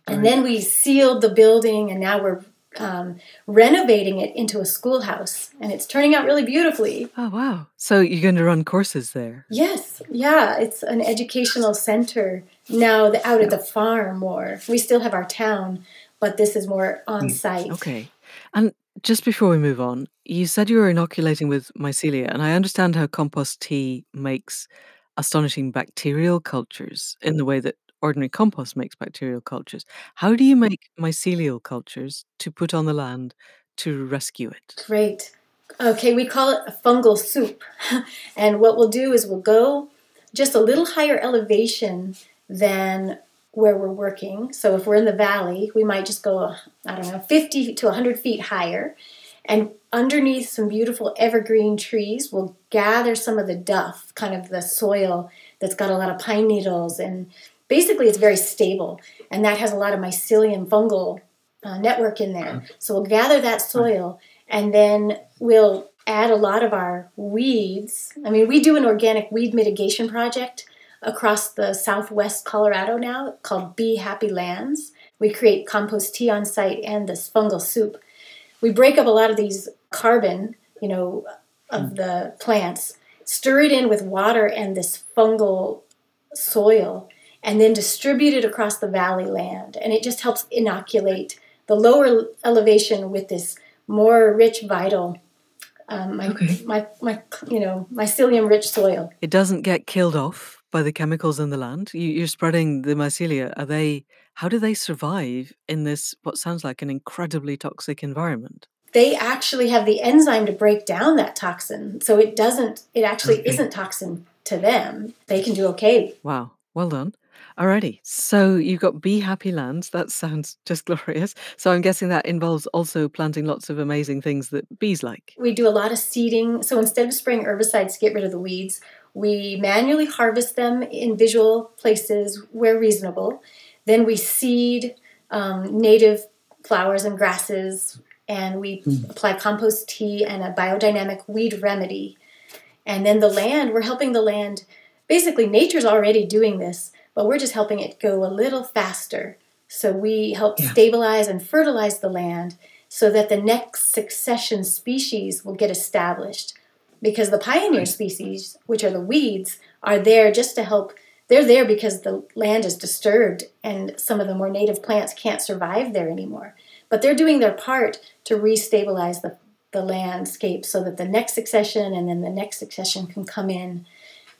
And then we sealed the building and now we're um, renovating it into a schoolhouse and it's turning out really beautifully. Oh, wow. So you're going to run courses there? Yes. Yeah. It's an educational center now the, out at Yeah. the farm more. We still have our town, but this is more on Mm, site. Okay. And just before we move on, you said you were inoculating with mycelia, and I understand how compost tea makes astonishing bacterial cultures in the way that ordinary compost makes bacterial cultures. How do you mm-hmm. make mycelial cultures to put on the land to rescue it? Great. Okay, we call it a fungal soup. and what we'll do is we'll go just a little higher elevation than where we're working. So if we're in the valley, we might just go, uh, I don't know, 50 to 100 feet higher. And underneath some beautiful evergreen trees, we'll gather some of the duff, kind of the soil that's got a lot of pine needles. And basically, it's very stable. And that has a lot of mycelium fungal uh, network in there. Mm. So we'll gather that mm. soil and then we'll add a lot of our weeds. I mean, we do an organic weed mitigation project across the southwest Colorado now called Be Happy Lands. We create compost tea on site and this fungal soup. We break up a lot of these carbon, you know, of mm. the plants, stir it in with water and this fungal soil, and then distribute it across the valley land. And it just helps inoculate the lower elevation with this more rich, vital, um, my, Okay. my, my, you know, mycelium rich soil. It doesn't get killed off by the chemicals in the land. You, you're spreading the mycelia. Are they? How do they survive in this what sounds like an incredibly toxic environment? They actually have the enzyme to break down that toxin. So it doesn't, it actually Okay. isn't toxin to them. They can do okay. Wow, well done. Alrighty, so you've got Be Happy Lands. That sounds just glorious. So I'm guessing that involves also planting lots of amazing things that bees like. We do a lot of seeding. So instead of spraying herbicides to get rid of the weeds, we manually harvest them in visual places where reasonable. Then we seed um, native flowers and grasses, and we apply compost tea and a biodynamic weed remedy. And then the land, we're helping the land. Basically, nature's already doing this, but we're just helping it go a little faster. So we help Yeah. stabilize and fertilize the land so that the next succession species will get established. Because the pioneer species, which are the weeds, are there just to help. They're there because the land is disturbed and some of the more native plants can't survive there anymore. But they're doing their part to restabilize the, the landscape so that the next succession and then the next succession can come in.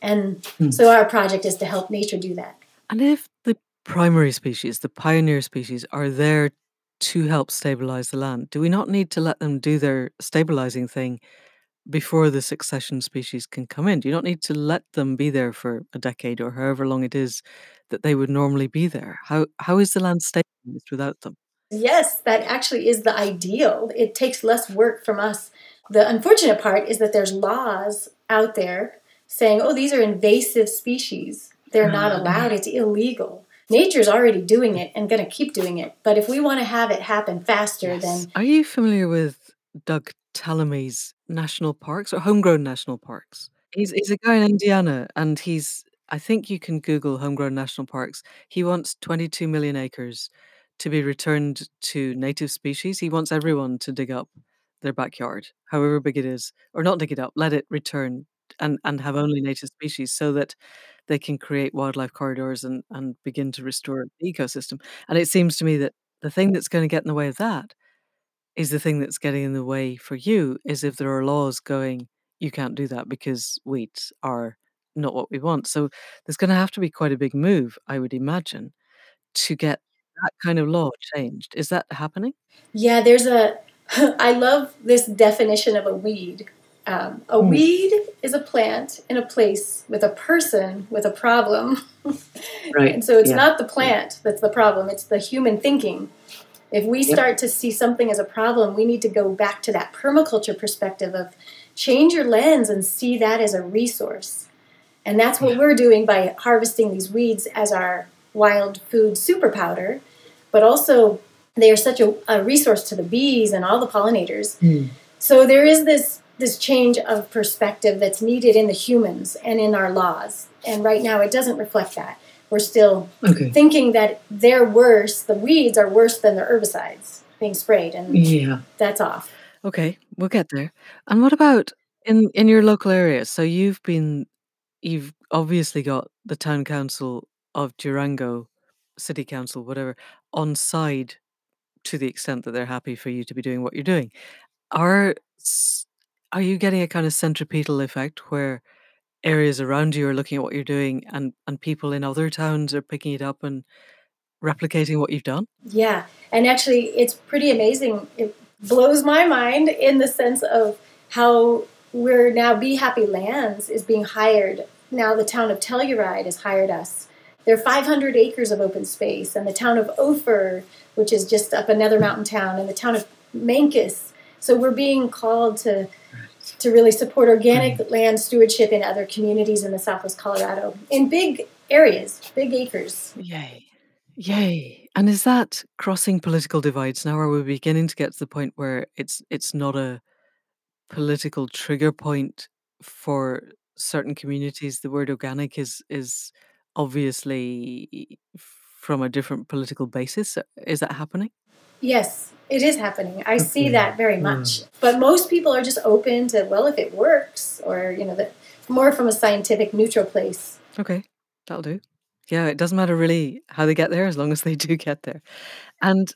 And Hmm. so our project is to help nature do that. And if the primary species, the pioneer species, are there to help stabilize the land, do we not need to let them do their stabilizing thing before the succession species can come in? Do you not need to let them be there for a decade or however long it is that they would normally be there? How how is the land stabilized without them? Yes, that actually is the ideal. It takes less work from us. The unfortunate part is that there's laws out there saying, oh, these are invasive species. They're not allowed. It's illegal. Nature's already doing it and going to keep doing it. But if we want to have it happen faster, then Are you familiar with Doug Tallamy's national parks or homegrown national parks? He's he's a guy in Indiana and he's I think you can Google homegrown national parks. He wants 22 million acres to be returned to native species. He wants everyone to dig up their backyard, however big it is, or not dig it up, let it return and, and have only native species so that they can create wildlife corridors and, and begin to restore mm. the ecosystem. And it seems to me that the thing that's going to get in the way of that is the thing that's getting in the way for you is if there are laws going, you can't do that because weeds are not what we want. So there's going to have to be quite a big move, I would imagine, to get that kind of law changed. Is that happening? Yeah, there's a. I love this definition of a weed. Um, a Hmm. weed is a plant in a place with a person with a problem. Right, And so it's yeah, not the plant that's the problem, it's the human thinking. If we Yep. start to see something as a problem, we need to go back to that permaculture perspective of change your lens and see that as a resource. And that's what Yeah. we're doing by harvesting these weeds as our wild food super powder, but also they are such a, a resource to the bees and all the pollinators. So there is this this change of perspective that's needed in the humans and in our laws. And right now it doesn't reflect that. We're still Okay. thinking that they're worse, the weeds are worse than the herbicides being sprayed and Yeah. that's off. Okay, we'll get there. And what about in in your local area? So you've been you've obviously got the town council of Durango City Council, whatever, on side to the extent that they're happy for you to be doing what you're doing. Are are you getting a kind of centripetal effect where areas around you are looking at what you're doing and and people in other towns are picking it up and replicating what you've done? Yeah, and actually, it's pretty amazing. It blows my mind in the sense of how we're now Be Happy Lands is being hired. Now the town of Telluride has hired us. There are 500 acres of open space, and the town of Ophir, which is just up another mountain town, and the town of Mancos. So we're being called to to really support organic mm-hmm. land stewardship in other communities in the Southwest Colorado in big areas, big acres. Yay. Yay. And is that crossing political divides now? Are we beginning to get to the point where it's it's not a political trigger point for certain communities? The word organic is is obviously from a different political basis. Is that happening? Yes, it is happening. I see that very Mm. much. But most people are just open to, well, if it works, or, you know, that more from a scientific, neutral place. Okay, that'll do. Yeah, it doesn't matter really how they get there as long as they do get there. And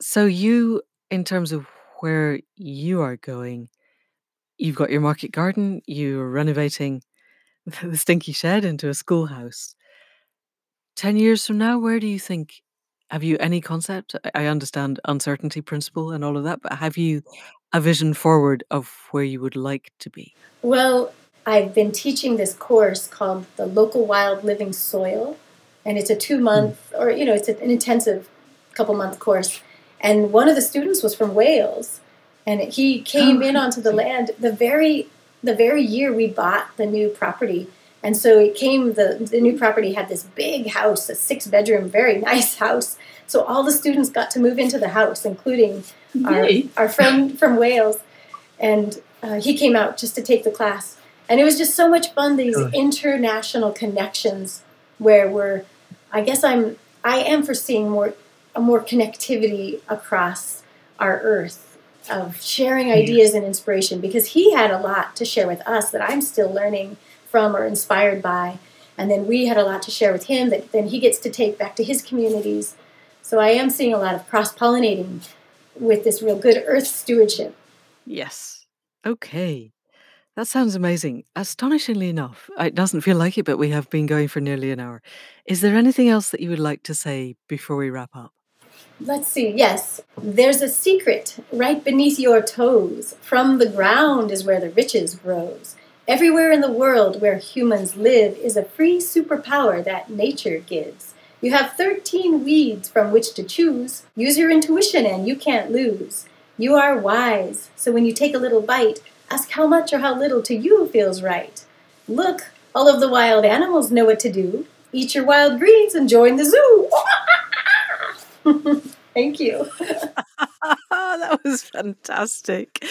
so you, in terms of where you are going, you've got your market garden, you're renovating the stinky shed into a schoolhouse. 10 years from now, where do you think have you any concept? I understand uncertainty principle and all of that, but have you a vision forward of where you would like to be? Well, I've been teaching this course called the Local Wild Living Soil, and it's a hmm. two month, or, you know, it's an intensive couple month course. And one of the students was from Wales, and he oh, came Oh, in onto the hmm. land the very the very year we bought the new property. And so it came the the new property had this big house, a six bedroom, very nice house. So all the students got to move into the house, including our, our friend from Wales. And uh, he came out just to take the class. And it was just so much fun, these Good. international connections where we're, I guess I'm, I am foreseeing more, a more connectivity across our earth of sharing ideas and inspiration because he had a lot to share with us that I'm still learning from or inspired by. And then we had a lot to share with him that then he gets to take back to his communities. So I am seeing a lot of cross pollinating with this real good earth stewardship. Yes. Okay. That sounds amazing. Astonishingly enough, uh, it doesn't feel like it, but we have been going for nearly an hour. Is there anything else that you would like to say before we wrap up? Let's see. Yes, there's a secret right beneath your toes. From the ground is where the riches grows. Everywhere in the world where humans live is a free superpower that nature gives. You have 13 weeds from which to choose. Use your intuition and you can't lose. You are wise, so when you take a little bite, ask how much or how little to you feels right. Look, all of the wild animals know what to do. Eat your wild greens and join the zoo. Thank you. that was fantastic.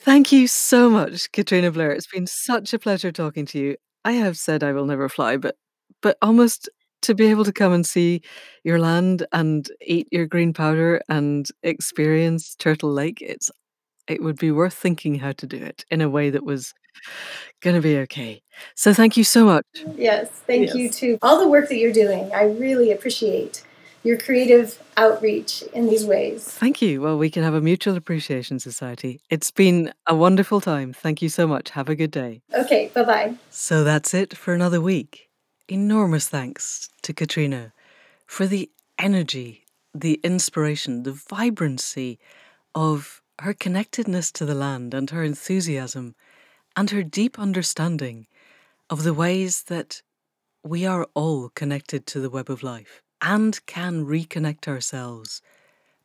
Thank you so much, Katrina Blair. It's been such a pleasure talking to you. I have said I will never fly, but but almost to be able to come and see your land and eat your green powder and experience Turtle Lake, it's it would be worth thinking how to do it in a way that was going to be okay. So thank you so much. Yes, thank you Yes. too. All the work that you're doing, I really appreciate your creative outreach in these ways. Thank you. Well, we can have a mutual appreciation society. It's been a wonderful time. Thank you so much. Have a good day. Okay, bye bye. So that's it for another week. Enormous thanks to Katrina for the energy, the inspiration, the vibrancy of her connectedness to the land and her enthusiasm and her deep understanding of the ways that we are all connected to the web of life and can reconnect ourselves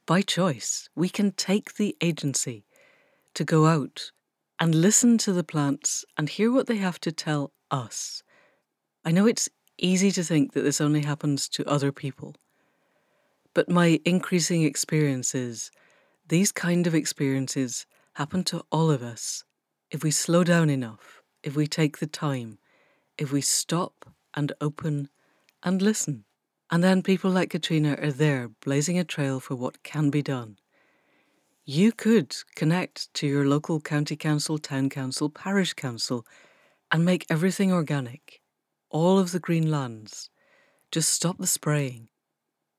by choice. We can take the agency to go out and listen to the plants and hear what they have to tell us. I know it's easy to think that this only happens to other people, but my increasing experience is these kind of experiences happen to all of us if we slow down enough, if we take the time, if we stop and open and listen. And then people like Katrina are there blazing a trail for what can be done. You could connect to your local county council, town council, parish council, and make everything organic, all of the green lands, Just stop the spraying,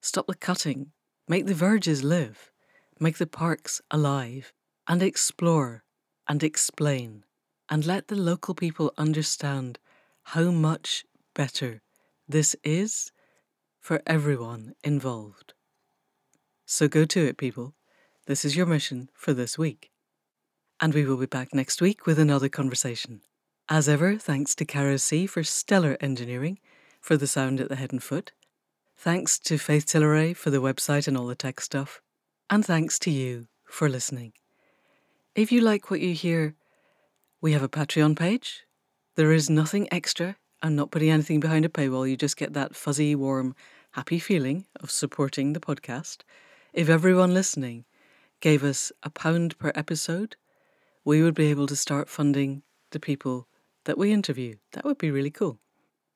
stop the cutting, make the verges live, make the parks alive, and explore and explain, and let the local people understand how much better this is for everyone involved. So go to it, people. This is your mission for this week. And we will be back next week with another conversation. As ever, thanks to Caro C for stellar engineering for the sound at the head and foot. Thanks to Faith Tilleray for the website and all the tech stuff. And thanks to you for listening. If you like what you hear, we have a Patreon page. There is nothing extra. I'm not putting anything behind a paywall. You just get that fuzzy, warm, happy feeling of supporting the podcast. If everyone listening gave us a pound per episode, we would be able to start funding the people that we interview. That would be really cool.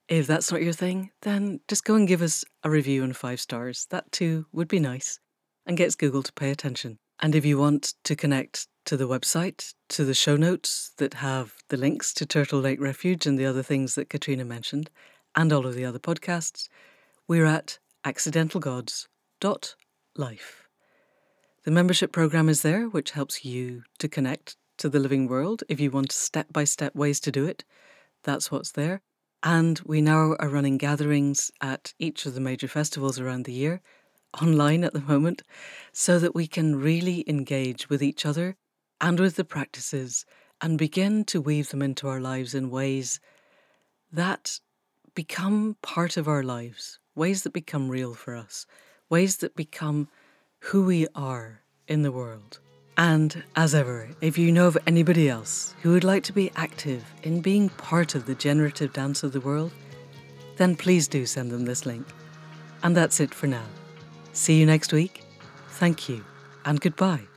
If that's not your thing, then just go and give us a review and five stars. That too would be nice and gets Google to pay attention. And if you want to connect to the website, to the show notes that have the links to Turtle Lake Refuge and the other things that Katrina mentioned, and all of the other podcasts, we're at accidentalgods.life. The membership program is there, which helps you to connect to the living world. If you want step by step ways to do it, that's what's there. And we now are running gatherings at each of the major festivals around the year, online at the moment, so that we can really engage with each other and with the practices and begin to weave them into our lives in ways that become part of our lives, ways that become real for us, ways that become who we are in the world. And as ever, if you know of anybody else who would like to be active in being part of the generative dance of the world, then please do send them this link. And that's it for now. See you next week. Thank you and goodbye.